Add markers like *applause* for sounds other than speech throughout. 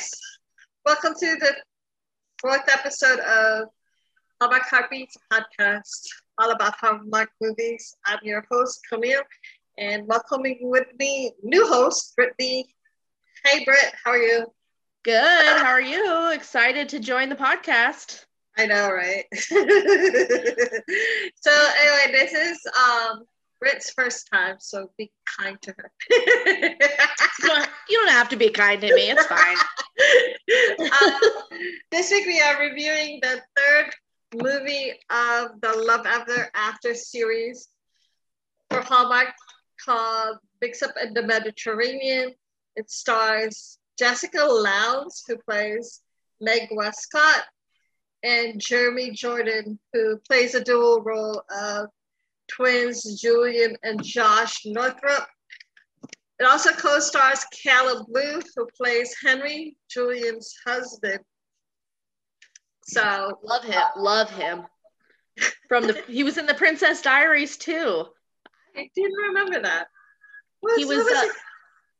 guys. Welcome to the fourth episode of Hallmark Heartbeats podcast, all about Hallmark movies. I'm your host, Camille, and welcoming with me, new host, Brittany. Hey, Britt, how are you? Good. How are you? Excited to join the podcast. I know, right? *laughs* so anyway, this is um Britt's first time, so be kind to her. you, don't, you don't have to be kind to me. It's fine. *laughs* um, this week we are reviewing the third movie of the Love Ever After series for Hallmark called Mix Up in the Mediterranean. It stars Jessica Lowndes, who plays Meg Westcott, and Jeremy Jordan, who plays a dual role of twins Julian and Josh Northrup. It also co-stars Callum Blue, who plays Henry, Julian's husband. So love him, love him. From the he was in the Princess Diaries too. I didn't remember that. He was, was uh,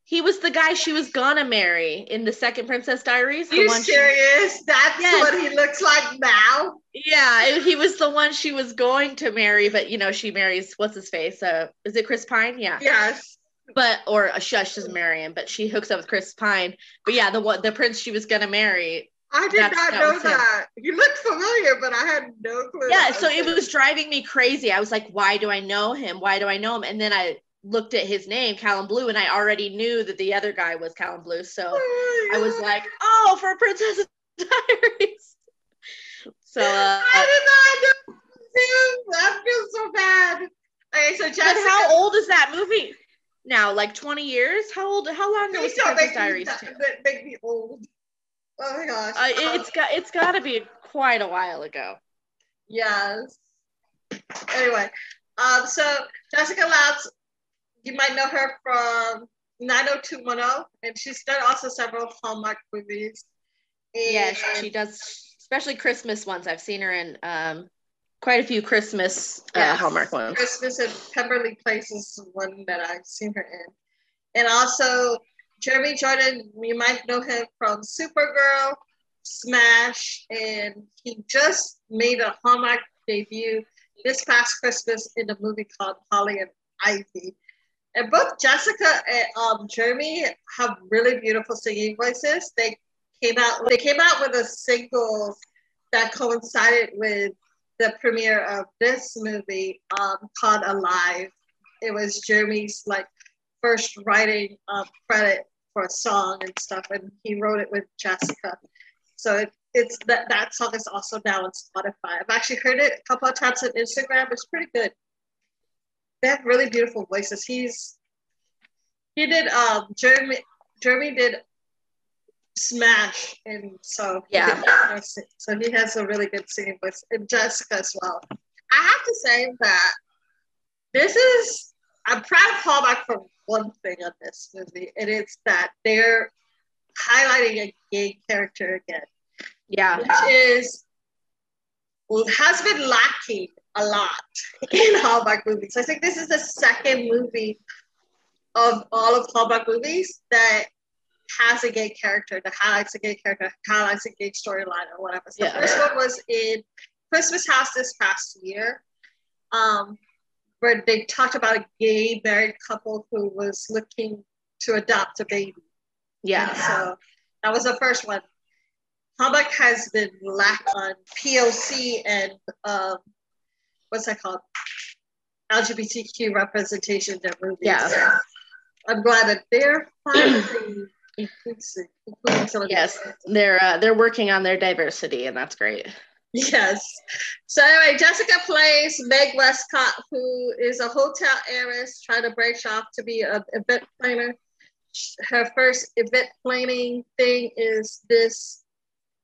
he was the guy she was gonna marry in the second Princess Diaries. You serious? She... That's yes. what he looks like now. Yeah, he was the one she was going to marry, but you know she marries what's his face? Uh, is it Chris Pine? Yeah. Yes. But or uh, shush doesn't marry him, but she hooks up with Chris Pine. But yeah, the what the prince she was gonna marry. I did not that know that. You look familiar, but I had no clue. Yeah, so it was driving me crazy. I was like, why do I know him? Why do I know him? And then I looked at his name, Callum Blue, and I already knew that the other guy was Callum Blue. So oh I was like, oh, for Princess Diaries. So uh, I did not know that feels so bad. Okay, so Jessica, but how old is that movie now? Like 20 years? How old? How long ago was Princess Diaries? That, that make me old. Oh my gosh. Uh, it's got it's got to be quite a while ago. Yes. Anyway, um, so Jessica Lowndes you might know her from 90210, and she's done also several Hallmark movies. And yeah, she does, especially Christmas ones. I've seen her in um, quite a few Christmas uh, yes, Hallmark ones. Christmas at Pemberley Place is one that I've seen her in. And also, Jeremy Jordan, you might know him from Supergirl, Smash, and he just made a Hallmark debut this past Christmas in a movie called Holly and Ivy. And both Jessica and um, Jeremy have really beautiful singing voices. They came out they came out with a single that coincided with the premiere of this movie um, called Alive. It was Jeremy's like first writing um, credit for a song and stuff, and he wrote it with Jessica. So it, it's that that song is also now on Spotify. I've actually heard it a couple of times on Instagram. It's pretty good they have really beautiful voices. He's he did um Jeremy Jeremy did Smash and so yeah so he has a really good singing voice and Jessica as well. I have to say that this is I'm proud of Hallmark for one thing on this movie, and it's that they're highlighting a gay character again. Yeah. Which is has been lacking a lot *laughs* in Hallmark movies. I think this is the second movie of all of Hallmark movies that has a gay character, that highlights a gay character, highlights a gay storyline or whatever. So yeah. the first one was in Christmas House this past year, um, where they talked about a gay married couple who was looking to adopt a baby. Yeah. And so that was the first one. Hallmark has been lack on POC and um, what's that called? LGBTQ representation in movies. Yeah. I'm glad that they're finally inclusive, Yes, they're uh, they're working on their diversity, and that's great. Yes. So anyway, Jessica plays Meg Westcott, who is a hotel heiress trying to branch off to be an event planner. Her first event planning thing is this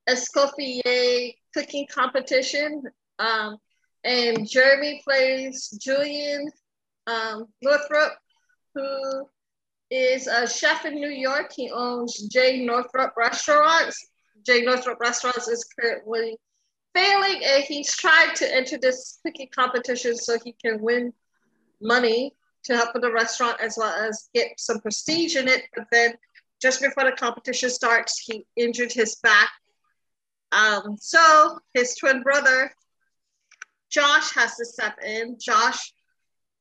Escoffier cooking competition. Um, and Jeremy plays Julian um, Northrup, who is a chef in New York. He owns J. Northrup Restaurants. J. Northrup Restaurants is currently failing, and he's tried to enter this cooking competition so he can win money to help with the restaurant as well as get some prestige in it. But then just before the competition starts, he injured his back. Um, so his twin brother, Josh, has to step in. Josh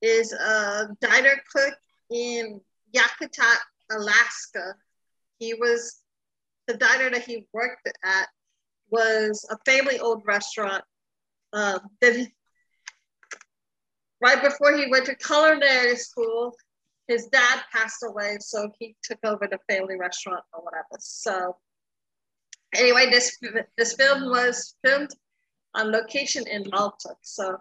is a diner cook in Yakutat, Alaska. He was the diner that he worked at was a family-owned restaurant. Um, that right before he went to culinary school, his dad passed away, so he took over the family restaurant or whatever. So anyway, this this film was filmed on location in Malta. So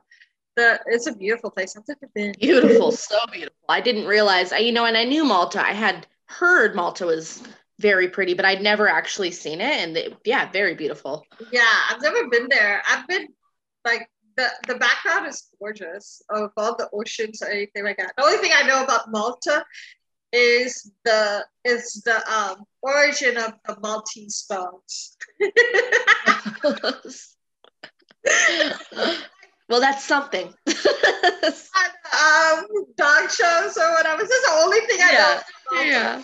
the it's a beautiful place. I've never been. Beautiful, so beautiful. I didn't realize I you know, and I knew Malta. I had heard Malta was very pretty, but I'd never actually seen it. And it, yeah, very beautiful. Yeah, I've never been there. I've been like the the background is gorgeous of all the oceans or anything like that. The only thing I know about Malta is the is the um, origin of the Maltese dogs. *laughs* *laughs* *laughs* well, that's something. *laughs* um, dog shows or whatever. This is the only thing I yeah. know. Yeah.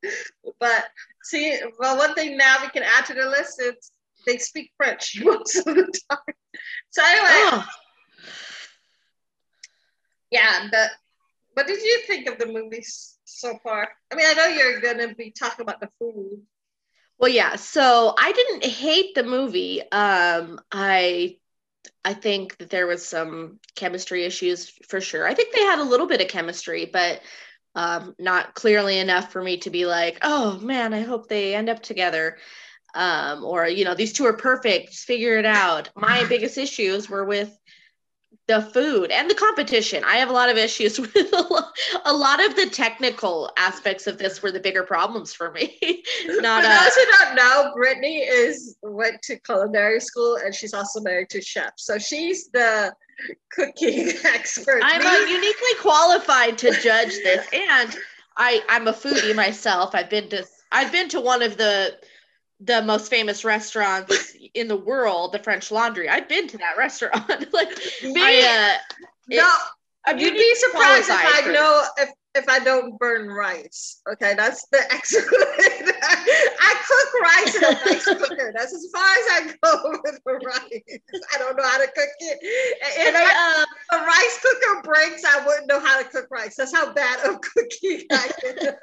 *laughs* but see, well, one thing now we can add to the list is they speak French *laughs* most of the time. So anyway, oh. yeah. The what did you think of the movies so far? I mean, I know you're gonna be talking about the food. Well, yeah. So I didn't hate the movie. Um, I I think that there was some chemistry issues for sure. I think they had a little bit of chemistry, but um, not clearly enough for me to be like, oh man, I hope they end up together um, or you know these two are perfect Just figure it out my *laughs* biggest issues were with the food and the competition. I have a lot of issues *laughs* with a lot, of the technical aspects of this were the bigger problems for me. *laughs* Not for uh, those who don't know brittany is went to culinary school and she's also married to chef. So she's the cooking *laughs* expert. I'm me- uh, uniquely qualified to judge this and i i'm a foodie myself. I've been to i've been to one of the the most famous restaurants in the world, the French Laundry. I've been to that *laughs* restaurant. *laughs* like me, I, uh, no, you'd be surprised if I know if if I don't burn rice. Okay, that's the *laughs* excellent. I cook rice in a rice cooker. That's as far as I go with the rice. I don't know how to cook it. If I, um, a rice cooker breaks, I wouldn't know how to cook rice. That's how bad of cooking I am.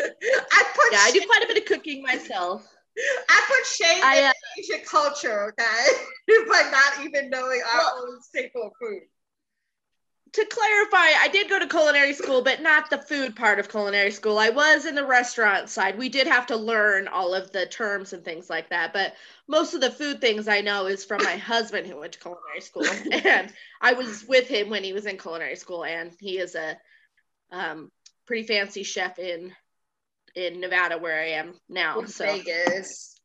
I put yeah, I do quite a bit of cooking myself. I put shame I, uh, in Asian culture, okay, *laughs* by not even knowing our well, own staple food. To clarify, I did go to culinary school, but not the food part of culinary school. I was in the restaurant side. We did have to learn all of the terms and things like that, but most of the food things I know is from my husband who went to culinary school, *laughs* and I was with him when he was in culinary school, and he is a um, pretty fancy chef in in Nevada where I am now. so Vegas.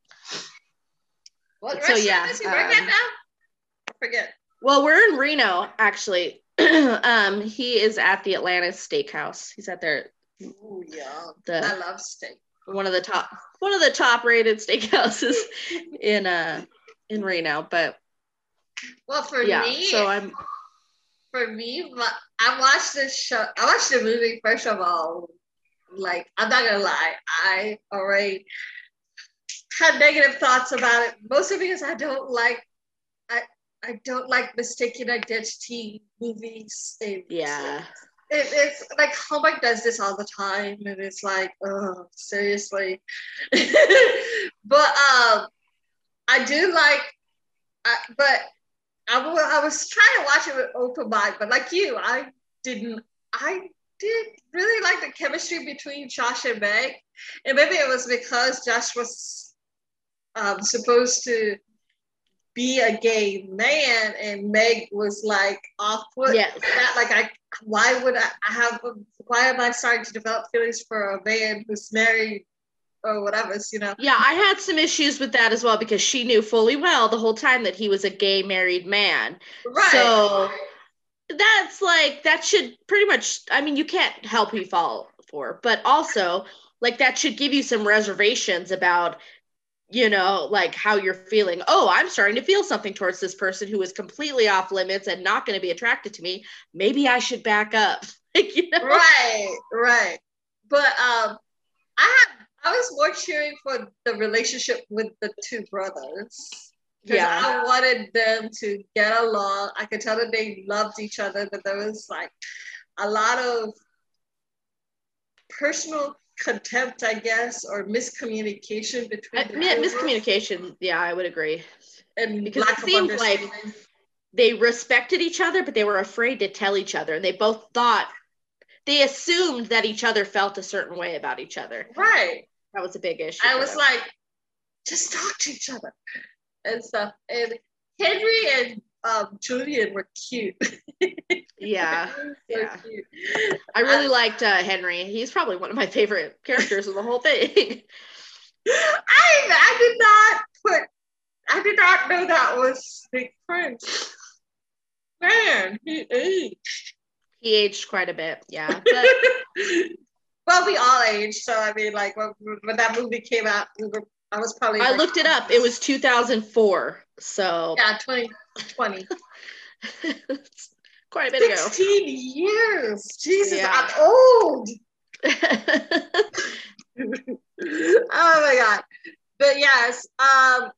What so yeah, is he um, now? Forget. Well, we're in Reno actually. *clears throat* um, he is at the Atlantis Steakhouse. He's at their. Ooh, yeah. The, I love steak. One of the top, one of the top rated steakhouses *laughs* in uh in Reno, but. Well, for yeah, me, so I'm. For me, I watched this show. I watched the movie first of all like I'm not gonna lie, I already had negative thoughts about it, mostly because I don't like I I don't like mistaken identity movies. And yeah. It, it's like Hallmark does this all the time, and it's like, oh, seriously. *laughs* but um, I do like, I, but I, I was trying to watch it with open mind, but like you, I didn't. I did really like the chemistry between Josh and Meg. And maybe it was because Josh was um, supposed to be a gay man and Meg was like off put yes. that like I why would I have why am I starting to develop feelings for a man who's married or whatever, you know. Yeah, I had some issues with that as well because she knew fully well the whole time that he was a gay married man. Right. So that's like that should pretty much i mean you can't help who you fall for but also like that should give you some reservations about you know like how you're feeling oh i'm starting to feel something towards this person who is completely off limits and not going to be attracted to me maybe i should back up *laughs* you know? right right but um, I had I was more cheering for the relationship with the two brothers. Yeah. I wanted them to get along. I could tell that they loved each other, but there was like a lot of personal contempt, I guess, or miscommunication between. Uh, miscommunication, yeah, I would agree. And because it seemed like they respected each other, but they were afraid to tell each other, and they both thought they assumed that each other felt a certain way about each other. Right. That was a big issue. I was them. like, just talk to each other and stuff. And Henry and um, Julian were cute. *laughs* yeah, so yeah. Cute. I really liked uh, Henry. He's probably one of my favorite characters in the whole thing. *laughs* I I did not put. I did not know that was Big Prince. Man, he aged. He aged quite a bit. Yeah. *laughs* But... well, we all aged. So I mean, like when, when that movie came out, we were. I was probably. I like, looked it up. It was 2004. So. Yeah, 2020. *laughs* quite a bit 16 ago. 16 years. Jesus, yeah. I'm old. *laughs* oh my god. But yes, um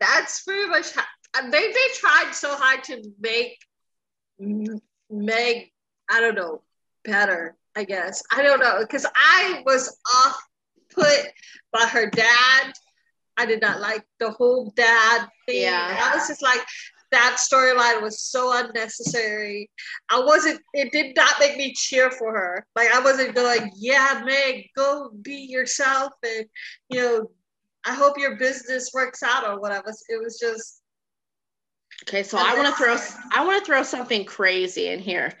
that's pretty much how, they they tried so hard to make Meg, I don't know, better, I guess. I don't know. Because I was off put by her dad. I did not like the whole dad thing. Yeah. I was just like, that storyline was so unnecessary. I wasn't, it did not make me cheer for her. Like, I wasn't going, yeah, Meg, go be yourself. And, you know, I hope your business works out or whatever. It was just, Okay, so I want to throw I want to throw something crazy in here.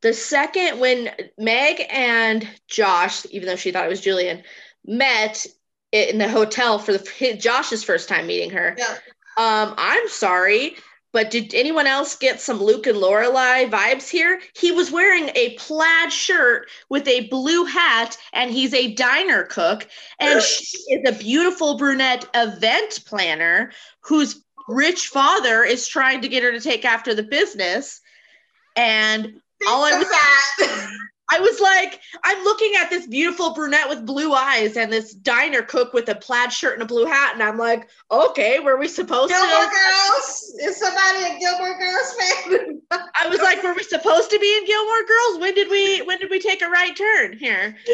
The second when Meg and Josh, even though she thought it was Julian, met in the hotel for the Josh's first time meeting her. Yeah. Um, I'm sorry, but did anyone else get some Luke and Lorelai vibes here? He was wearing a plaid shirt with a blue hat, and he's a diner cook, and she is a beautiful brunette event planner whose rich father is trying to get her to take after the business. And all I was. *laughs* I was like, I'm looking at this beautiful brunette with blue eyes and this diner cook with a plaid shirt and a blue hat, and I'm like, okay, were we supposed Gilmore to? Gilmore Girls? Is somebody a Gilmore Girls fan? *laughs* I was like, were we supposed to be in Gilmore Girls? When did we? When did we take a right turn here? *laughs*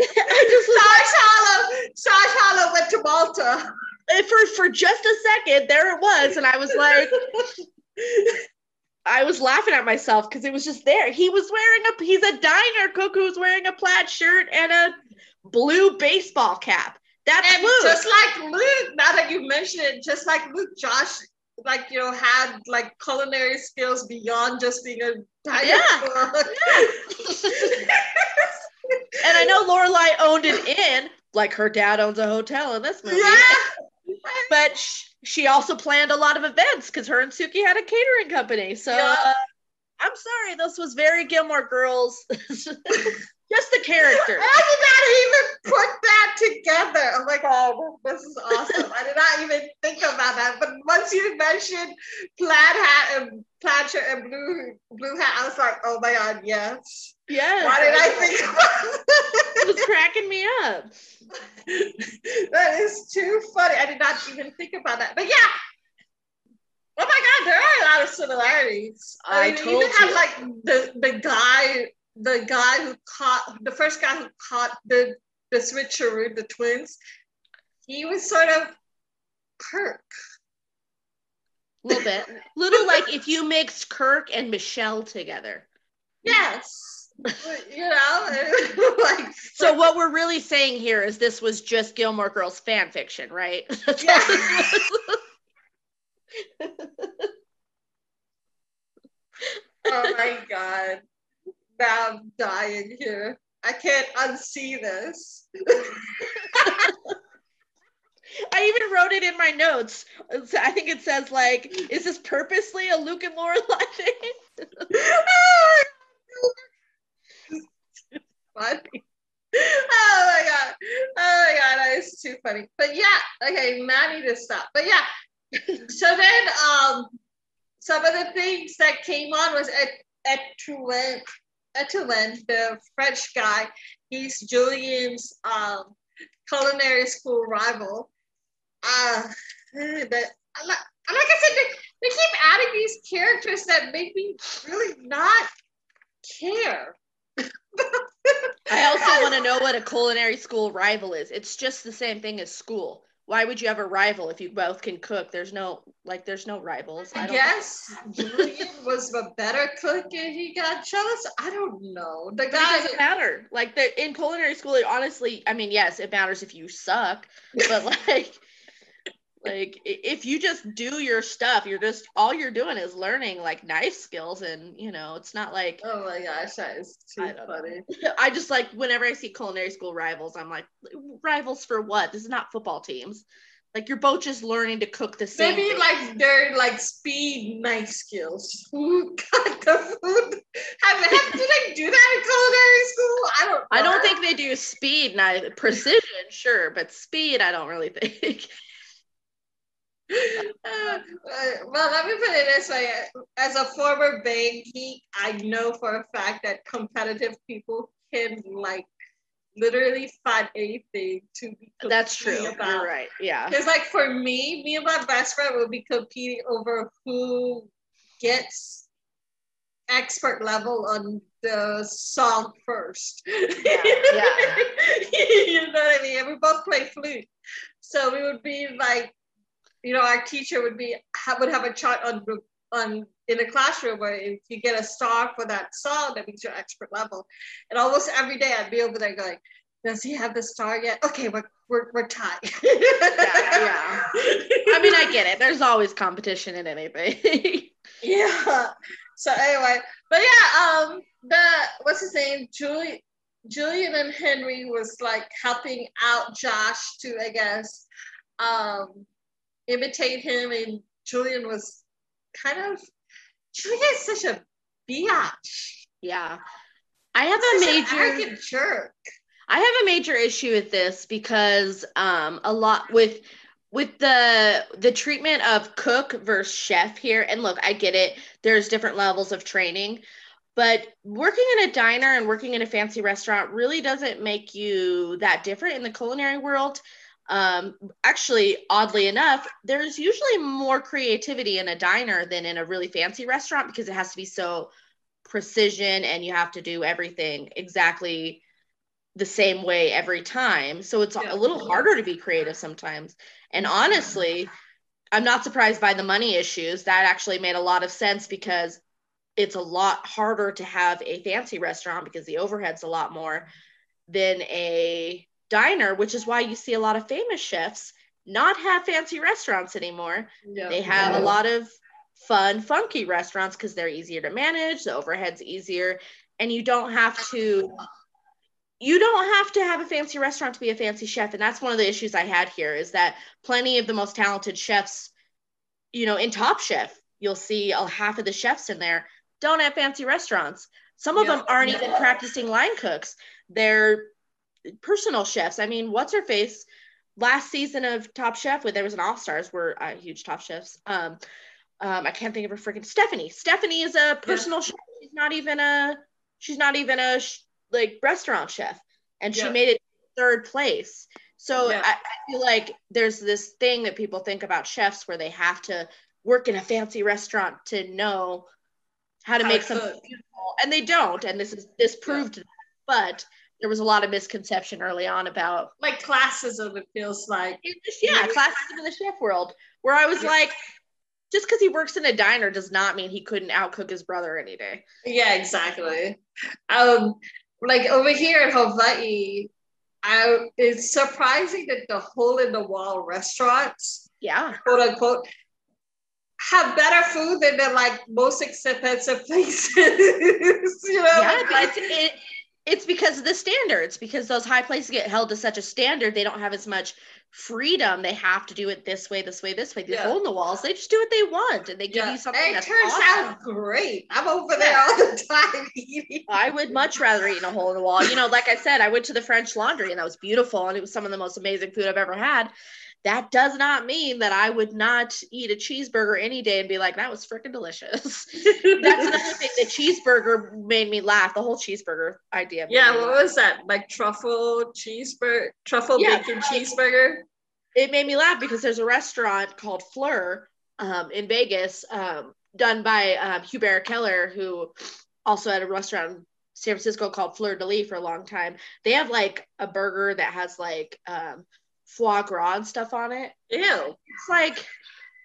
I just Stars Hollow. Stars Hollow went to Malta for for just a second, there it was, and I was like, *laughs* I was laughing at myself because it was just there. He was wearing a he's a diner cook who's wearing a plaid shirt and a blue baseball cap. That's and Luke. Just like Luke, now that you mention it, just like Luke, Josh, like you know, had like culinary skills beyond just being a diner yeah. cook. Yeah. *laughs* and I know Lorelai owned an inn, like her dad owns a hotel in this movie. Yeah but she also planned a lot of events because her and Sookie had a catering company. So yeah. uh, I'm sorry, this was very Gilmore Girls. *laughs* *laughs* Just the character. I did not even put that together. I'm like, oh, this is awesome. I did not even think about that. But once you mentioned plaid hat and plaid shirt and blue blue hat, I was like, oh my god, yes. Yes. Why did I think about It was cracking me up. *laughs* that is too funny. I did not even think about that. But yeah. Oh my god, there are a lot of similarities. I, I mean, told even you. have like the the guy, the guy who caught the first guy who caught the the switcheroo, the twins. He was sort of Kirk. A little bit, little like if you mixed Kirk and Michel together. Yes you know, *laughs* like so what we're really saying here is this was just Gilmore Girls fan fiction, right? *laughs* yeah. *laughs* oh my god. Now I'm dying here. I can't unsee this. I even wrote it in my notes. I think it says like, is this purposely a Luke and Lorelai thing? oh funny. Oh my god. Oh my god, that is too funny. But yeah, okay, Maddie to stop. But yeah. so then um some of the things that came on was at at Truant Ethelyn, the French guy, he's Julian's um, culinary school rival. Uh, but like, like I said, they, they keep adding these characters that make me really not care. *laughs* I also *laughs* want to know what a culinary school rival is. It's just the same thing as school. Why would you have a rival if you both can cook? There's no like there's no rivals. I, I guess *laughs* Julian was a better cook and he got jealous. I don't know. The guy doesn't matter. Like the in culinary school, it honestly, I mean, yes, it matters if you suck, but *laughs* like like if you just do your stuff you're just all you're doing is learning like knife skills and you know it's not like oh my gosh that is too I funny. *laughs* I just like whenever i see culinary school rivals i'm like rivals for what? This is not football teams. Like you're both just learning to cook the same maybe thing. like they're like speed knife skills. *laughs* Who got the food? Have, have do they do that in culinary school? I don't know. i don't think they do speed knife precision sure but speed i don't really *laughs* think uh, well, let me put it this way: as a former Bang geek, I know for a fact that competitive people can like literally find anything to be. That's true. About. You're right. Yeah. Because like for me, me and my best friend will be competing over who gets expert level on the song first. Yeah. yeah. *laughs* you know what I mean? And we both play flute. So we would be like you know, our teacher would be would have a chart on on in the classroom where if you get a star for that song, that means you're expert level. And almost every day I'd be over there going, does he have the star yet? Okay, we're we're, we're tied. *laughs* yeah, yeah. I mean, I get it. There's always competition in anything. *laughs* yeah. So anyway, but yeah, um, the what's his name? Julie, Julian and Henry was like helping out Josh to, I guess, um, imitate him, and Julian was kind of Julian is such a biatch. Yeah, I have a major jerk. I have a major issue with this because um a lot with with the the treatment of cook versus chef here and look i get it there's different levels of training but working in a diner and working in a fancy restaurant really doesn't make you that different in the culinary world um, actually, oddly enough, there's usually more creativity in a diner than in a really fancy restaurant because it has to be so precision and you have to do everything exactly the same way every time. So it's yeah. a little harder to be creative sometimes. And honestly, I'm not surprised by the money issues. That actually made a lot of sense because it's a lot harder to have a fancy restaurant because the overhead's a lot more than a diner, which is why you see a lot of famous chefs not have fancy restaurants anymore. Yeah. They have yeah. a lot of fun, funky restaurants because they're easier to manage, the overhead's easier, and you don't have to you don't have to have a fancy restaurant to be a fancy chef and that's one of the issues i had here is that plenty of the most talented chefs you know in top chef you'll see a half of the chefs in there don't have fancy restaurants some of them aren't even practicing line cooks they're personal chefs. I mean, what's her face? Last season of Top Chef, where there was an All Stars, were uh, huge Top Chefs. Um, um, I can't think of her freaking Stephanie. Stephanie is a personal yeah. chef. She's not even a. She's not even a sh- like restaurant chef, and she yeah. made it third place. So yeah. I, I feel like there's this thing that people think about chefs where they have to work in a fancy restaurant to know how to how make something beautiful, and they don't. And this is this proved that. But there was a lot of misconception early on about like classism. It feels like yeah, classism in the chef world, where I was yeah. like, just because he works in a diner does not mean he couldn't outcook his brother any day. Yeah, exactly. Um, like over here in Hawaii, I it's surprising that the hole in the wall restaurants, yeah, quote unquote, have better food than the like most expensive places. *laughs* you know, yeah, like, it, it's because of the standards because those high places get held to such a standard they don't have as much freedom. They have to do it this way, this way, this way. These Yeah. hole in the walls, they just do what they want and they give Yeah. you something It turns awesome. out great. I'm over there all the time eating. I would much rather eat in a hole in the wall. You know, like I said, I went to the French Laundry and that was beautiful and it was some of the most amazing food I've ever had. That does not mean that I would not eat a cheeseburger any day and be like, that was freaking delicious. *laughs* That's another thing. The cheeseburger made me laugh. The whole cheeseburger idea. Yeah, what laugh. was that? Like truffle cheeseburger, truffle Yeah, bacon cheeseburger. it made me laugh because there's a restaurant called Fleur um, in Vegas, um, done by um, Hubert Keller, who also had a restaurant in San Francisco called Fleur de Lis for a long time. They have like a burger that has like um, foie gras and stuff on it. Ew. It's like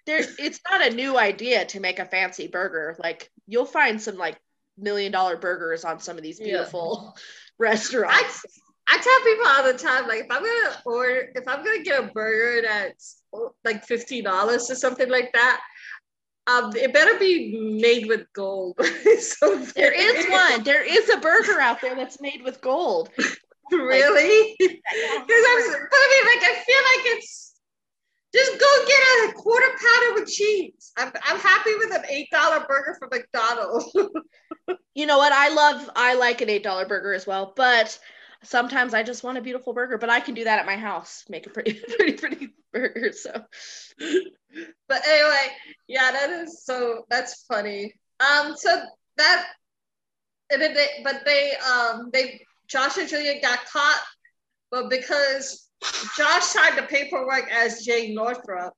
there. It's not a new idea to make a fancy burger. Like you'll find some like million dollar burgers on some of these Yeah. beautiful *laughs* restaurants. I tell people all the time, like if I'm gonna order, if I'm gonna get a burger that's like fifteen dollars or something like that, um, it better be made with gold. *laughs* so there is one. There is a burger out there that's made with gold. Really. *laughs* Because I'm, but I mean, like I feel like it's just go get a quarter pounder with cheese. I'm, I'm happy with an eight dollar burger from McDonald's. *laughs* you know what? I love, I like an $8 burger as well, but sometimes I just want a beautiful burger, but I can do that at my house, make a pretty, *laughs* pretty, pretty burger. So but anyway, yeah, that is so that's funny. Um, so that and then they, but they um they Josh and Julia got caught, but because Josh signed the paperwork as Jay Northrup,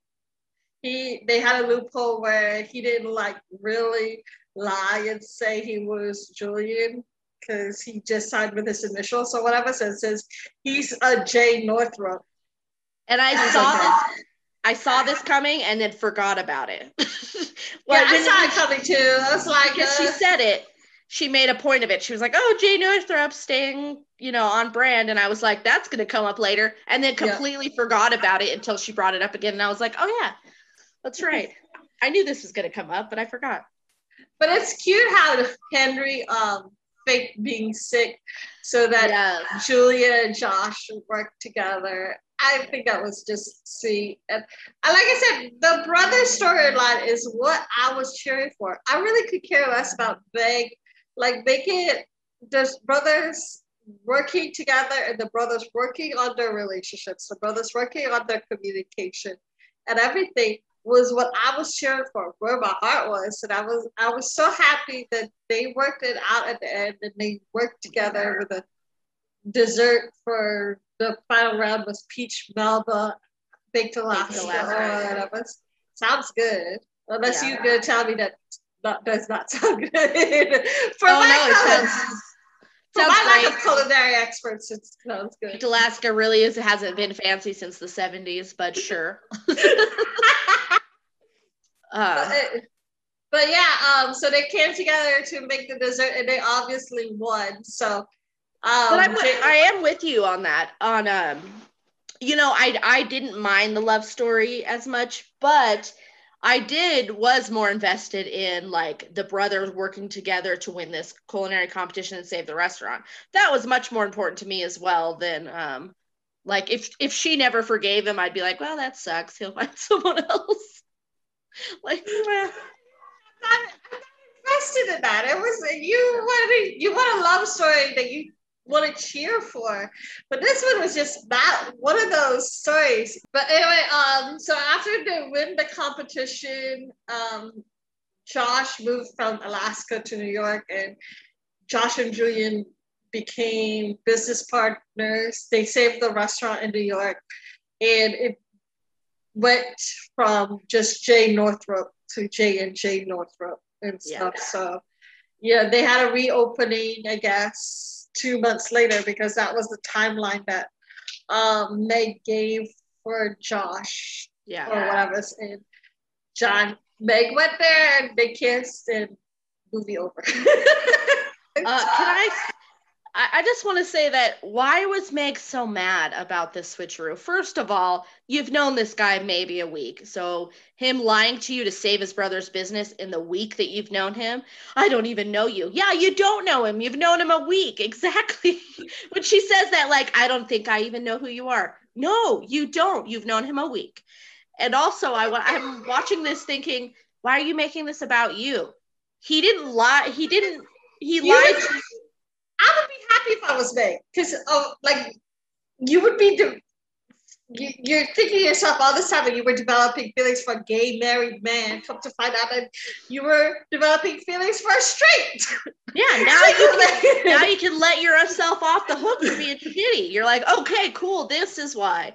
he they had a loophole where he didn't like really lie and say he was Julian because he just signed with his initials or whatever. So it says he's a Jay Northrup. And I That's saw okay. this. I saw this coming and then forgot about it. *laughs* yeah, I saw it coming too. I was like, because she uh, said it. She made a point of it. She was like, "Oh, Jay Northrup staying, you know, on brand," and I was like, "That's gonna come up later," and then Yeah. completely forgot about it until she brought it up again, and I was like, "Oh yeah, that's *laughs* right. I knew this was gonna come up, but I forgot." But it's cute how Henry um faked being sick so that Yes. Julia and Josh work together. I think that was just sweet. And, and like I said, the brother storyline is what I was cheering for. I really could care less about Meg. Like make it the brothers working together and the brothers working on their relationships, the brothers working on their communication and everything was what I was cheering for, where my heart was. And I was I was so happy that they worked it out at the end and they worked together with a dessert for the final round was peach melba baked Alaska or Alaska. whatever. Sounds good. Unless Yeah. you're gonna tell me that that does not sound good. for Oh my no, it cul- sounds for sounds my lack of culinary experts, it sounds good. Alaska really is hasn't been fancy since the 70s, but sure. *laughs* *laughs* Uh, but, but yeah, um, so they came together to make the dessert, and they obviously won. So, um, but I'm, I am with you on that. On um, you know, I I didn't mind the love story as much, but I did was more invested in like the brothers working together to win this culinary competition and save the restaurant. That was much more important to me as well than um, like if if she never forgave him, I'd be like, well, that sucks. He'll *laughs* find someone else. *laughs* like, meh. I'm, I'm invested in that. It was you want you want a love story that you want to cheer for, but this one was just that one of those stories. But anyway, um, so after they win the competition, um, Josh moved from Alaska to New York, and Josh and Julian became business partners. They saved the restaurant in New York, and it went from just Jay Northrup to Jay and Jay Northrup and Yeah. stuff. So yeah, they had a reopening, I guess, two months later because that was the timeline that um, Meg gave for Josh yeah. or whatever. And John, Meg went there and they kissed and movie over. *laughs* Uh, can I? I, I just want to say that why was Meg so mad about this switcheroo? First of all, you've known this guy maybe a week. So him lying to you to save his brother's business in the week that you've known him, I don't even know you. Yeah, you don't know him. You've known him a week. *laughs* Exactly. when she says that, like, I don't think I even know who you are. No, you don't. You've known him a week. And also, I I'm watching this thinking, why are you making this about you? He didn't lie. He didn't. He You lied. to- I would be happy if I was Meg, because oh, like you would be the. You, you're thinking to yourself all this time, and you were developing feelings for a gay married man. Come to find out that you were developing feelings for a straight. Yeah, *laughs* now you can now you can let yourself off the hook for being shitty. You're like, okay, cool, this is why.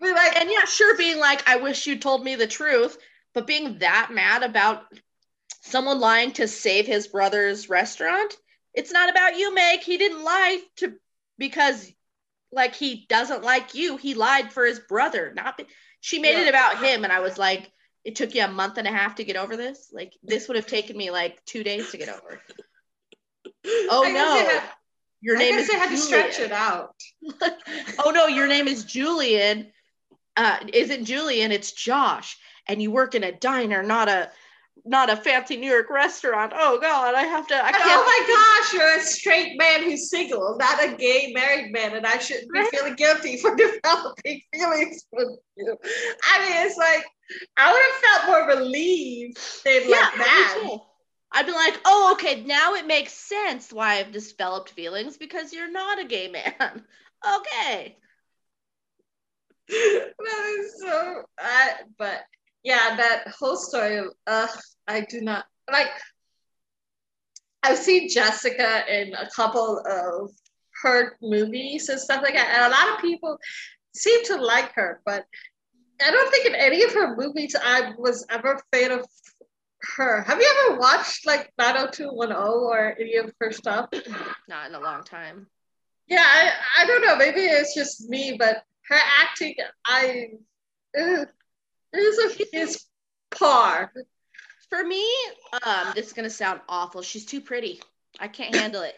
Like, And yeah, sure, being like, I wish you told me the truth, but being that mad about someone lying to save his brother's restaurant, it's not about you, Meg. He didn't lie to because like he doesn't like you. He lied for his brother. Not be- she made it about him, and I was like, it took you a month and a half to get over this. Like this would have taken me like two days to get over. *laughs* Oh I no, your I name guess is they had to stretch it out. *laughs* oh no, your name is Julian. Uh, isn't Julian? It's Josh, and you work in a diner, not a not a fancy New York restaurant. Oh God, I have to. I can't. oh my gosh, you're a straight man who's single, not a gay married man, and I shouldn't be feeling guilty for *laughs* developing feelings for you. I mean, it's like I would have felt more relieved than yeah, like that. I'd be like, oh, okay, now it makes sense why I've developed feelings because you're not a gay man. *laughs* okay. *laughs* that is so. I, but yeah, that whole story. Uh, I do not like. I've seen Jessica in a couple of her movies and stuff like that, and a lot of people seem to like her, but I don't think in any of her movies I was ever a fan of her. Have you ever watched like 90210 or any of her stuff? *clears throat* Not in a long time. Yeah, I, I don't know. Maybe it's just me, but her acting, I uh, is a is par. For me, um, this is gonna sound awful. She's too pretty. I can't handle it.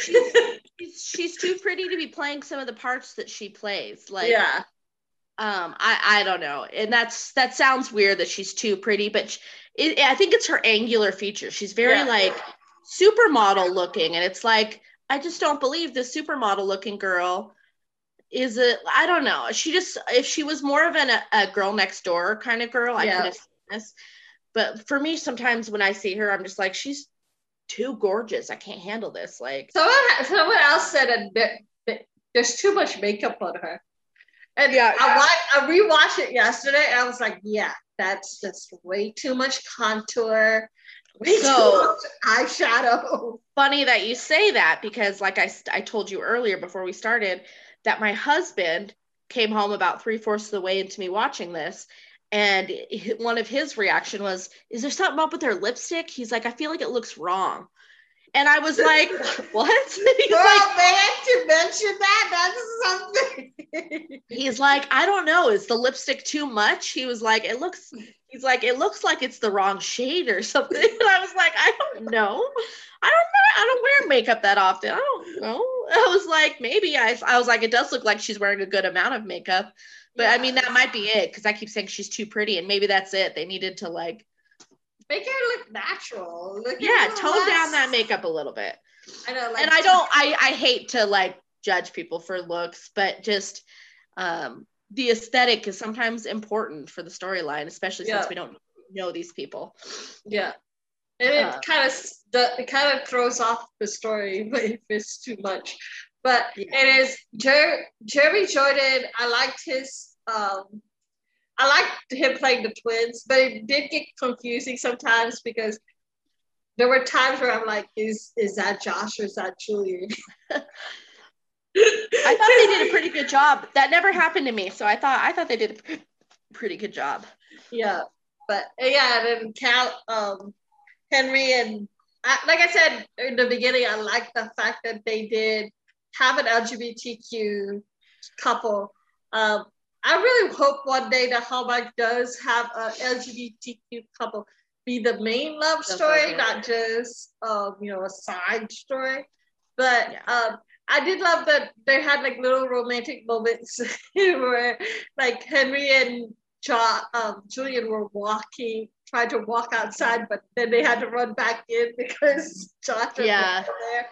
She's, she's too pretty to be playing some of the parts that she plays. Like, yeah, um i i don't know and that's that sounds weird that she's too pretty but sh- it, i think it's her angular features she's very Yeah. like supermodel looking and it's like i just don't believe this supermodel looking girl is it i don't know. She just if she was more of an a, a girl next door kind of girl i could have seen this. But for me sometimes when i see her i'm just like she's too gorgeous. I can't handle this like someone someone else said that there- that there's too much makeup on her, and Yeah. I wa- I rewatched it yesterday, and I was like, yeah, that's just way too much contour, way So- too much eyeshadow. funny that you say that because like I, I told you earlier before we started that my husband came home about three-fourths of the way into me watching this and one of his reaction was is there something up with her lipstick? He's like i feel like it looks wrong. And i was like *laughs* what? *laughs* He's like man, to mention that, that's something. *laughs* he's like i don't know. Is the lipstick too much? He was like it looks he's like it looks like it's the wrong shade or something. And i was like i don't know. I don't know. I don't wear makeup that often. I don't know i was like maybe i, I was like it does look like she's wearing a good amount of makeup but i mean that might be it because i keep saying she's too pretty and maybe that's it they needed to like Make her look natural. Look yeah tone down that makeup a little bit I know, like, and I don't I I hate to like judge people for looks, but just um the aesthetic is sometimes important for the storyline, especially since we don't know these people. Yeah. And it Uh, kind of it kind of throws off the story but *laughs* if it's too much. But Yeah. it is Jer- Jeremy Jordan. I liked his um I liked him playing the twins, but it did get confusing sometimes because there were times where I'm like, is is that Josh or is that Julian? *laughs* I thought they did a pretty good job. That never happened to me, so I thought I thought they did a pretty good job. Yeah, but yeah, and then Cal, um, Henry, and I, like I said in the beginning, I like the fact that they did have an LGBTQ couple. Um, I really hope one day that Hallmark does have a LGBTQ couple be the main love story, not just um, you know a side story. But yeah. um, I did love that they had like little romantic moments *laughs* where like Henry and um, Julian were walking, trying to walk outside, but then they had to run back in *laughs* because Josh was yeah. there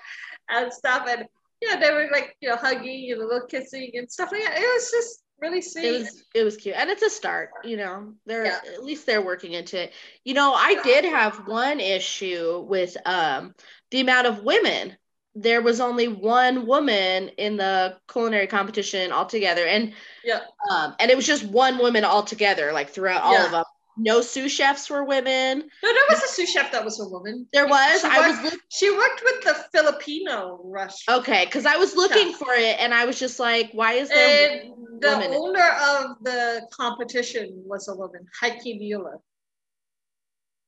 and stuff. And yeah, they were like, you know, hugging and a little kissing and stuff like that. It was just really sweet. It was it was cute. And it's a start, you know. They're yeah. at least they're working into it. You know, I did have one issue with um the amount of women. There was only one woman in the culinary competition altogether. And yeah. Um, and it was just one woman altogether, like throughout all yeah. of them no sous chefs were women. No, there was a sous chef that was a woman. There was. She I worked, was. she worked with the Filipino restaurant. Okay, because I was looking for it, and I was just like, "Why is there?" And the owner of the competition was a woman, Heike Mueller.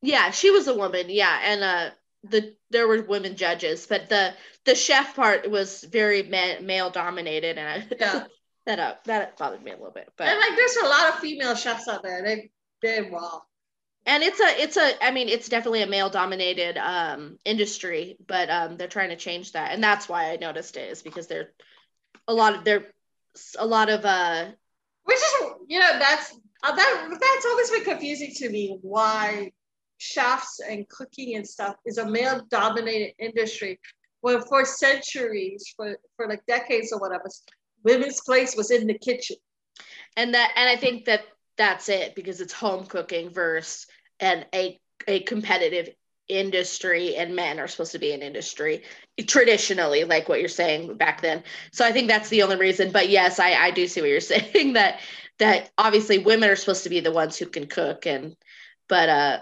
Yeah, she was a woman. Yeah, and uh, the there were women judges, but the the chef part was very ma- male dominated, and I yeah. *laughs* that up that bothered me a little bit. But and like, there's a lot of female chefs out there. They very well. And it's a it's a I mean it's definitely a male dominated um industry, but um they're trying to change that. And that's why I noticed it is because they're a lot of they're a lot of uh which is you know that's uh, that that's always been confusing to me why chefs and cooking and stuff is a male dominated industry when for centuries for for like decades or whatever women's place was in the kitchen and that and i think that that's it because it's home cooking versus and a a competitive industry and men are supposed to be an industry traditionally like what you're saying back then. So i think that's the only reason but yes i i do see what you're *laughs* saying that that obviously women are supposed to be the ones who can cook and but uh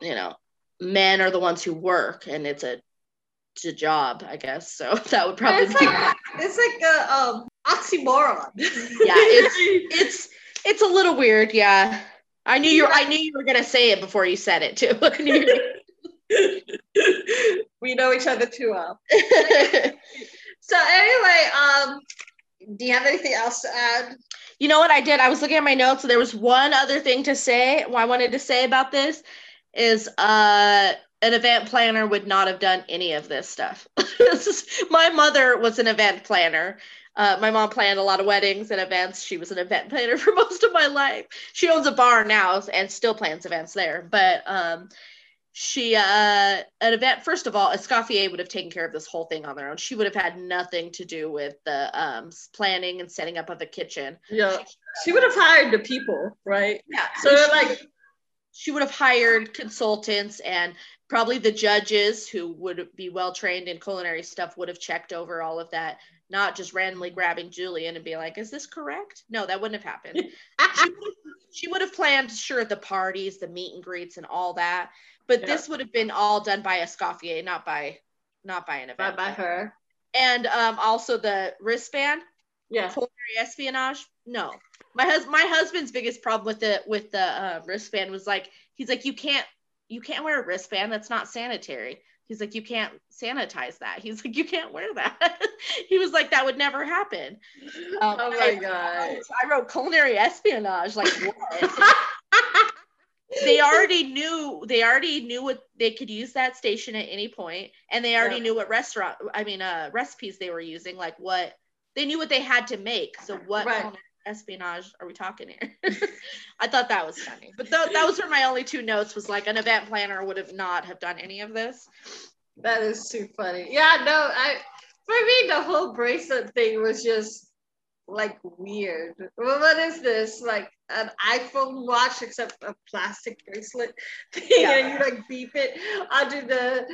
you know men are the ones who work and it's a it's a job i guess. So *laughs* that would probably it's like it's like a um oxymoron. Yeah it's *laughs* it's it's a little weird, yeah. I knew you. I knew you were gonna say it before you said it too. *laughs* *laughs* we know each other too well. so anyway, um, do you have anything else to add? You know what I did? I was looking at my notes. And there was one other thing to say. What I wanted to say about this is, uh, an event planner would not have done any of this stuff. *laughs* my mother was an event planner uh, my mom planned a lot of weddings and events. She was an event planner *laughs* for most of my life. She owns a bar now and still plans events there. But um, she, uh, an event, first of all, Escoffier would have taken care of this whole thing on their own. She would have had nothing to do with the um, planning and setting up of the kitchen. Yeah. She would have hired the people, right? Yeah. So, she, like, she would have hired consultants and probably the judges who would be well trained in culinary stuff would have checked over all of that not just randomly grabbing Julian and being like, "Is this correct?" No, that wouldn't have happened. *laughs* she, would have, she, would have, planned, sure, the parties, the meet and greets, and all that, but yeah. this would have been all done by Escoffier, not by, not by an event. By, by her. And um, also the wristband. Yeah. Culinary espionage. No, my husband. My husband's biggest problem with the with the uh, wristband was like, he's like, you can't, you can't wear a wristband. That's not sanitary. He's like, you can't sanitize that. *laughs* He's like, you can't wear that. *laughs* he was like, that would never happen. Oh my I, god! *laughs* I wrote culinary espionage. Like what? they already knew. They already knew what they could use that station at any point, and they already yeah. knew what restaurant. I mean, uh, recipes they were using. Like what they knew what they had to make. So what right. Espionage are we talking here? *laughs* I thought that was funny. But th- those were my only two notes was like an event planner would have not have done any of this. That is too funny. Yeah, no, I for me the whole bracelet thing was just like weird. Well, what is this? Like an iPhone watch except a plastic bracelet *laughs* thing yeah. and you like beep it under the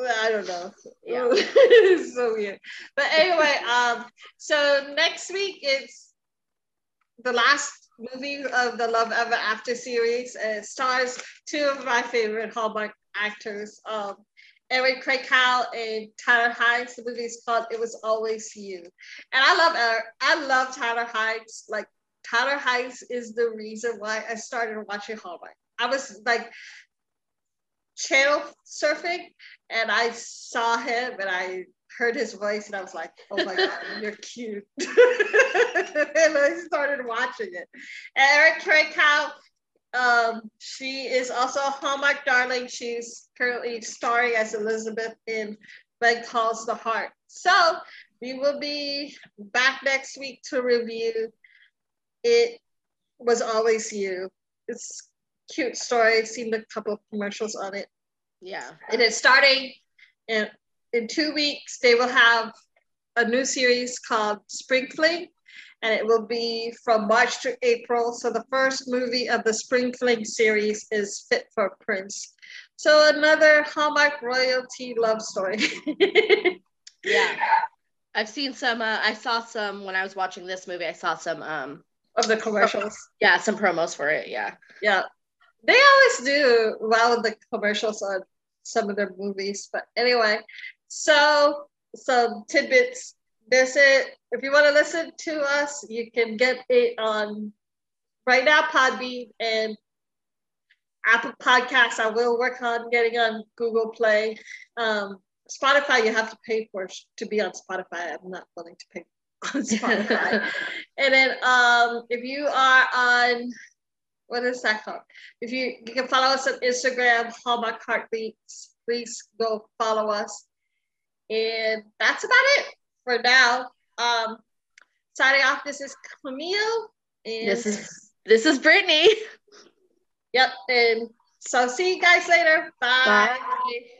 I don't know. Yeah. *laughs* it's so weird. But anyway, um, so next week it's the last movie of the Love Ever After series. It stars two of my favorite Hallmark actors, um, Erin Krakow and Tyler Hynes. The movie is called It Was Always You. And I love Erin. I love Tyler Hynes. Like Tyler Hynes is the reason why I started watching Hallmark. I was like channel surfing and I saw him and I heard his voice and I was like, oh my God, *laughs* you're cute. *laughs* and I started watching it. And Erin Krakow, um, she is also a Hallmark darling. She's currently starring as Elizabeth in Red Calls the Heart. So we will be back next week to review It Was Always You. It's cute story. I've seen a couple of commercials on it. Yeah. And it's starting in, in two weeks. They will have a new series called Spring Fling, and it will be from March to April. So the first movie of the Spring Fling series is Fit for Prince. So another Hallmark royalty love story. *laughs* yeah. I've seen some uh, I saw some when I was watching this movie, I saw some um of the commercials. Yeah, some promos for it. Yeah. Yeah. They always do well with the commercials on some of their movies. But anyway, so some tidbits. This it. If you want to listen to us, you can get it on right now Podbean and Apple Podcasts. I will work on getting on Google Play. Um, Spotify, you have to pay for to be on Spotify. I'm not willing to pay *laughs* on Spotify. *laughs* and then um, if you are on what is that called? If you you can follow us on Instagram, Hallmark Heartbeats. Please go follow us. And that's about it for now. Um, signing off. This is Camille. And this is this is Brittany. Yep. And so see you guys later. Bye. Bye.